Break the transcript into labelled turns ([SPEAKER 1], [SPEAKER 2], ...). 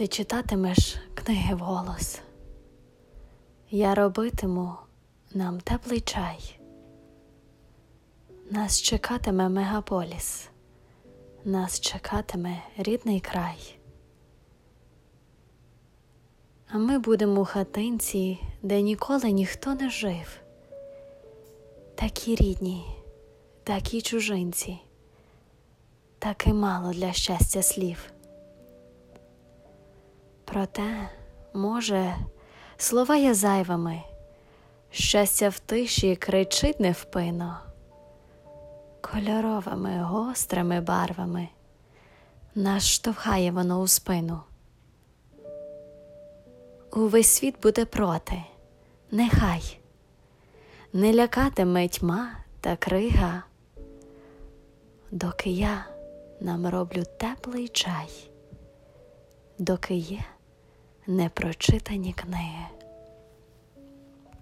[SPEAKER 1] Ти читатимеш книги вголос. Я робитиму нам теплий чай. Нас чекатиме мегаполіс, нас чекатиме рідний край. А ми будемо у хатинці, де ніколи ніхто не жив. Такі рідні, такі чужинці, таки мало для щастя слів. Проте, може, слова є зайвими, щастя в тиші кричить невпинно, кольоровими гострими барвами нас штовхає воно у спину. Увесь світ буде проти, нехай. Не лякатиме тьма та крига, доки я нам роблю теплий чай, доки є непрочитані книги.